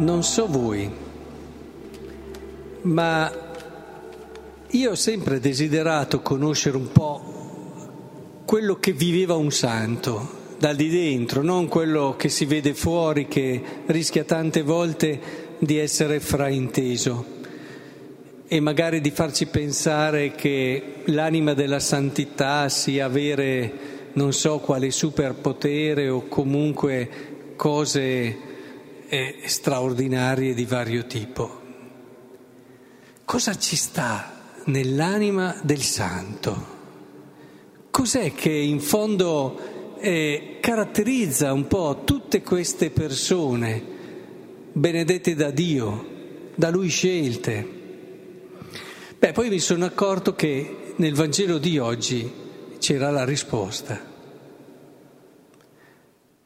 non so voi, ma io ho sempre desiderato conoscere un po' quello che viveva un santo, da di dentro, non quello che si vede fuori, che rischia tante volte di essere frainteso e magari di farci pensare che l'anima della santità sia avere non so quale superpotere o comunque cose straordinarie di vario tipo. Cosa ci sta nell'anima del santo? Cos'è che in fondo eh, caratterizza un po' tutte queste persone benedette da Dio, da Lui scelte? Beh, poi mi sono accorto che nel Vangelo di oggi c'era la risposta.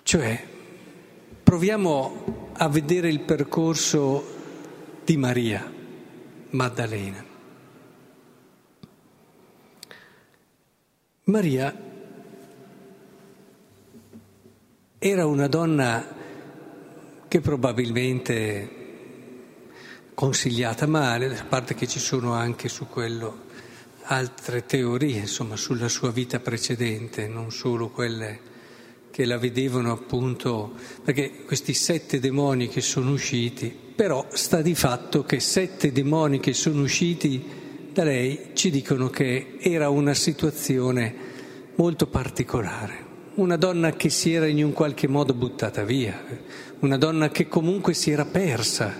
Cioè, proviamo a vedere il percorso di Maria Maddalena. Maria era una donna che probabilmente consigliata male, a parte che ci sono anche su quello altre teorie, insomma, sulla sua vita precedente, non solo quelle che la vedevano appunto, perché questi sette demoni che sono usciti, però sta di fatto che sette demoni che sono usciti da lei ci dicono che era una situazione molto particolare, una donna che si era in un qualche modo buttata via, una donna che comunque si era persa,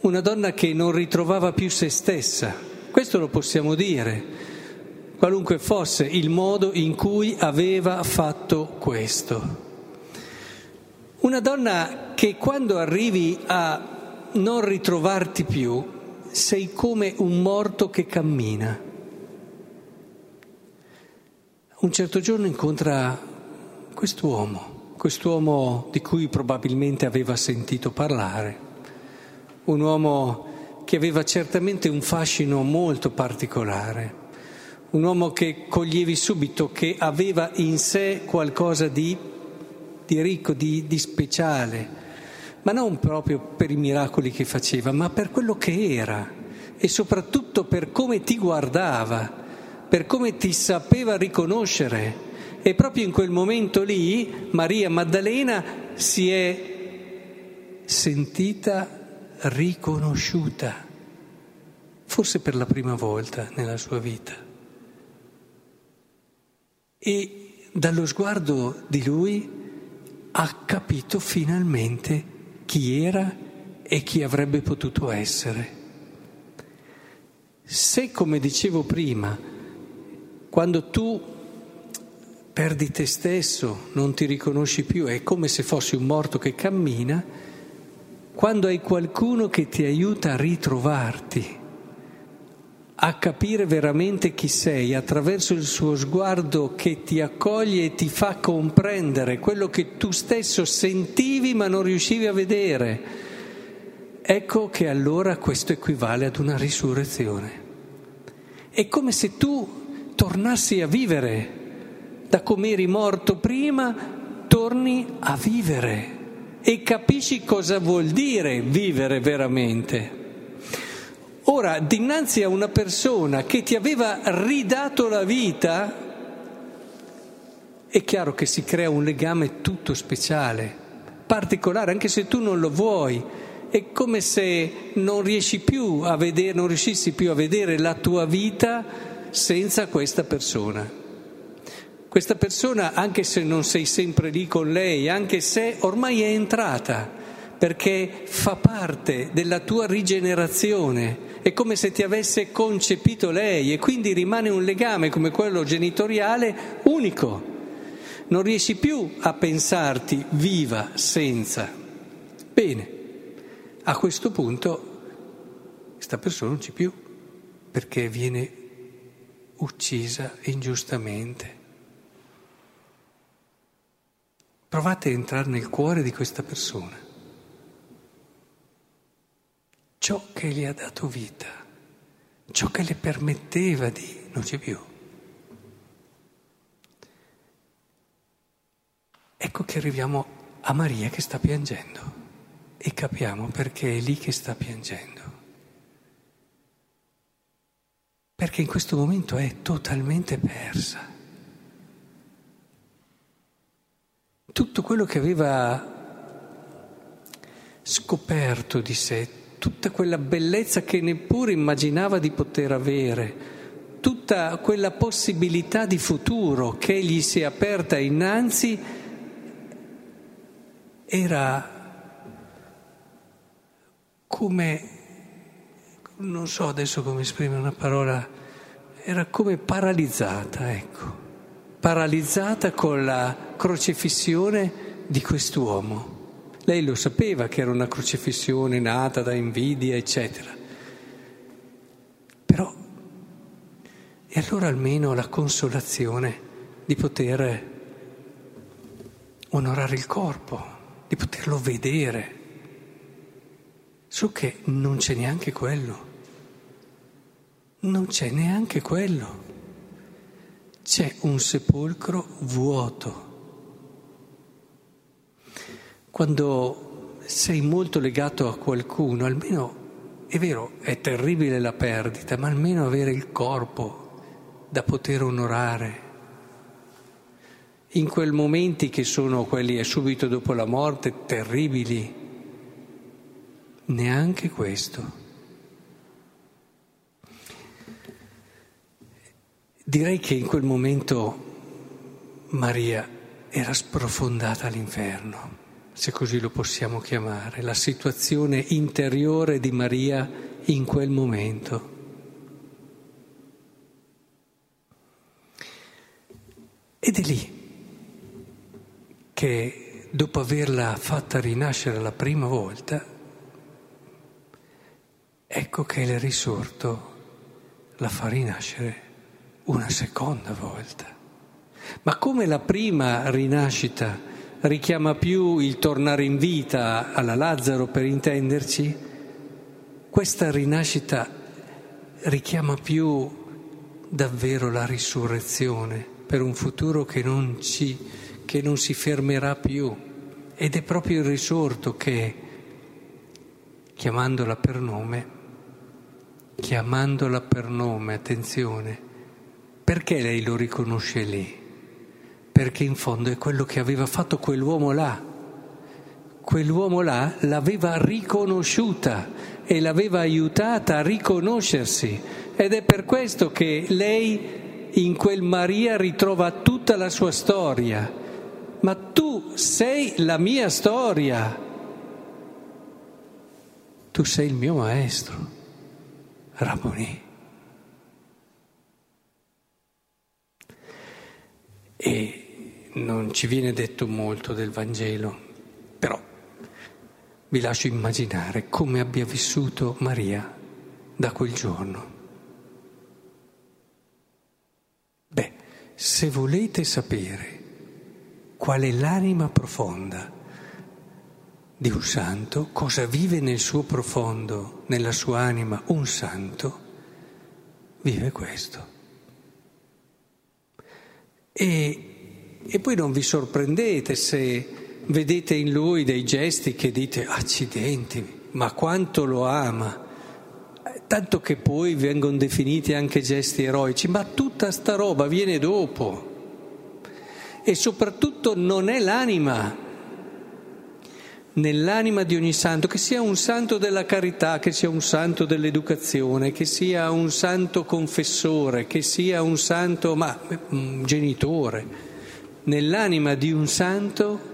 una donna che non ritrovava più se stessa. Questo lo possiamo dire, qualunque fosse il modo in cui aveva fatto questo. Una donna che quando arrivi a non ritrovarti più sei come un morto che cammina. Un certo giorno incontra quest'uomo, quest'uomo di cui probabilmente aveva sentito parlare, un uomo che aveva certamente un fascino molto particolare, un uomo che coglievi subito che aveva in sé qualcosa di, di ricco, di, di speciale, ma non proprio per i miracoli che faceva, ma per quello che era e soprattutto per come ti guardava, per come ti sapeva riconoscere. E proprio in quel momento lì Maria Maddalena si è sentita riconosciuta, forse per la prima volta nella sua vita. E dallo sguardo di lui ha capito finalmente chi era e chi avrebbe potuto essere. Se, come dicevo prima, quando tu perdi te stesso, non ti riconosci più, è come se fossi un morto che cammina, quando hai qualcuno che ti aiuta a ritrovarti, a capire veramente chi sei attraverso il suo sguardo che ti accoglie e ti fa comprendere quello che tu stesso sentivi ma non riuscivi a vedere, ecco che allora questo equivale ad una risurrezione. È come se tu tornassi a vivere, da come eri morto prima, torni a vivere e capisci cosa vuol dire vivere veramente. Ora, dinanzi a una persona che ti aveva ridato la vita, è chiaro che si crea un legame tutto speciale, particolare, anche se tu non lo vuoi. È come se non riesci più a vedere, non riuscissi più a vedere la tua vita senza questa persona. Questa persona, anche se non sei sempre lì con lei, anche se ormai è entrata, perché fa parte della tua rigenerazione, è come se ti avesse concepito lei e quindi rimane un legame come quello genitoriale unico. Non riesci più a pensarti viva senza. Bene, a questo punto questa persona non c'è più perché viene uccisa ingiustamente. Provate a entrare nel cuore di questa persona. Ciò che gli ha dato vita, ciò che le permetteva di... non c'è più. Ecco che arriviamo a Maria che sta piangendo e capiamo perché è lì che sta piangendo. Perché in questo momento è totalmente persa. Tutto quello che aveva scoperto di sé, tutta quella bellezza che neppure immaginava di poter avere, tutta quella possibilità di futuro che gli si è aperta innanzi, era come, non so adesso come esprimere una parola, era come paralizzata, ecco, paralizzata con la crocefissione di quest'uomo. Lei lo sapeva che era una crocifissione nata da invidia, eccetera. Però, e allora almeno la consolazione di poter onorare il corpo, di poterlo vedere. So che non c'è neanche quello. Non c'è neanche quello. C'è un sepolcro vuoto quando sei molto legato a qualcuno, almeno è vero, è terribile la perdita, ma almeno avere il corpo da poter onorare. In quei momenti che sono quelli subito dopo la morte, terribili, neanche questo. Direi che in quel momento Maria era sprofondata all'inferno se così lo possiamo chiamare, la situazione interiore di Maria in quel momento. Ed è lì che dopo averla fatta rinascere la prima volta, ecco che il risorto la fa rinascere una seconda volta. Ma come la prima rinascita richiama più il tornare in vita alla Lazzaro per intenderci, questa rinascita richiama più davvero la risurrezione per un futuro che non, ci, che non si fermerà più. Ed è proprio il risorto che, chiamandola per nome, chiamandola per nome, attenzione, perché lei lo riconosce lì? Perché in fondo è quello che aveva fatto quell'uomo là. Quell'uomo là l'aveva riconosciuta e l'aveva aiutata a riconoscersi ed è per questo che lei in quel Maria ritrova tutta la sua storia. Ma tu sei la mia storia. Tu sei il mio maestro, Rabboni. E non ci viene detto molto del Vangelo, però vi lascio immaginare come abbia vissuto Maria da quel giorno. Beh, se volete sapere qual è l'anima profonda di un santo, cosa vive nel suo profondo, nella sua anima un santo, vive questo. E e poi non vi sorprendete se vedete in lui dei gesti che dite accidenti, ma quanto lo ama. Tanto che poi vengono definiti anche gesti eroici, ma tutta sta roba viene dopo. E soprattutto non è l'anima, nell'anima di ogni santo, che sia un santo della carità, che sia un santo dell'educazione, che sia un santo confessore, che sia un santo ma, un genitore nell'anima di un santo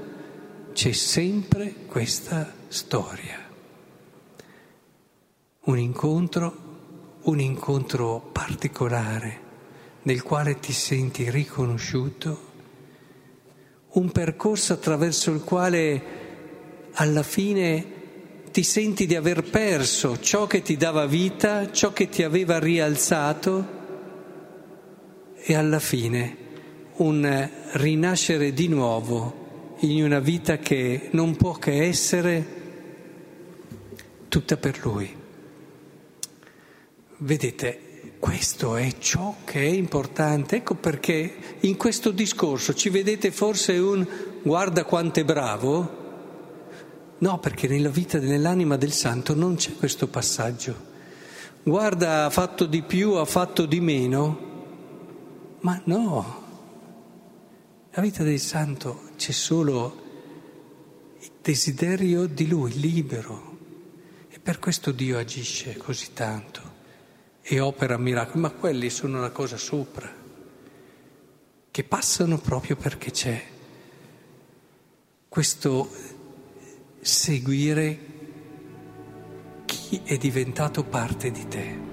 c'è sempre questa storia. Un incontro, un incontro particolare nel quale ti senti riconosciuto, un percorso attraverso il quale alla fine ti senti di aver perso ciò che ti dava vita, ciò che ti aveva rialzato e alla fine un rinascere di nuovo in una vita che non può che essere tutta per Lui. Vedete, questo è ciò che è importante. Ecco perché in questo discorso ci vedete forse un guarda quanto è bravo, No, perché nella vita nell'anima del santo non c'è questo passaggio. Guarda, ha fatto di più, ha fatto di meno. Ma no, la vita del santo c'è solo il desiderio di lui, libero. E per questo Dio agisce così tanto e opera miracoli, ma quelli sono la cosa sopra, che passano proprio perché c'è questo seguire chi è diventato parte di te.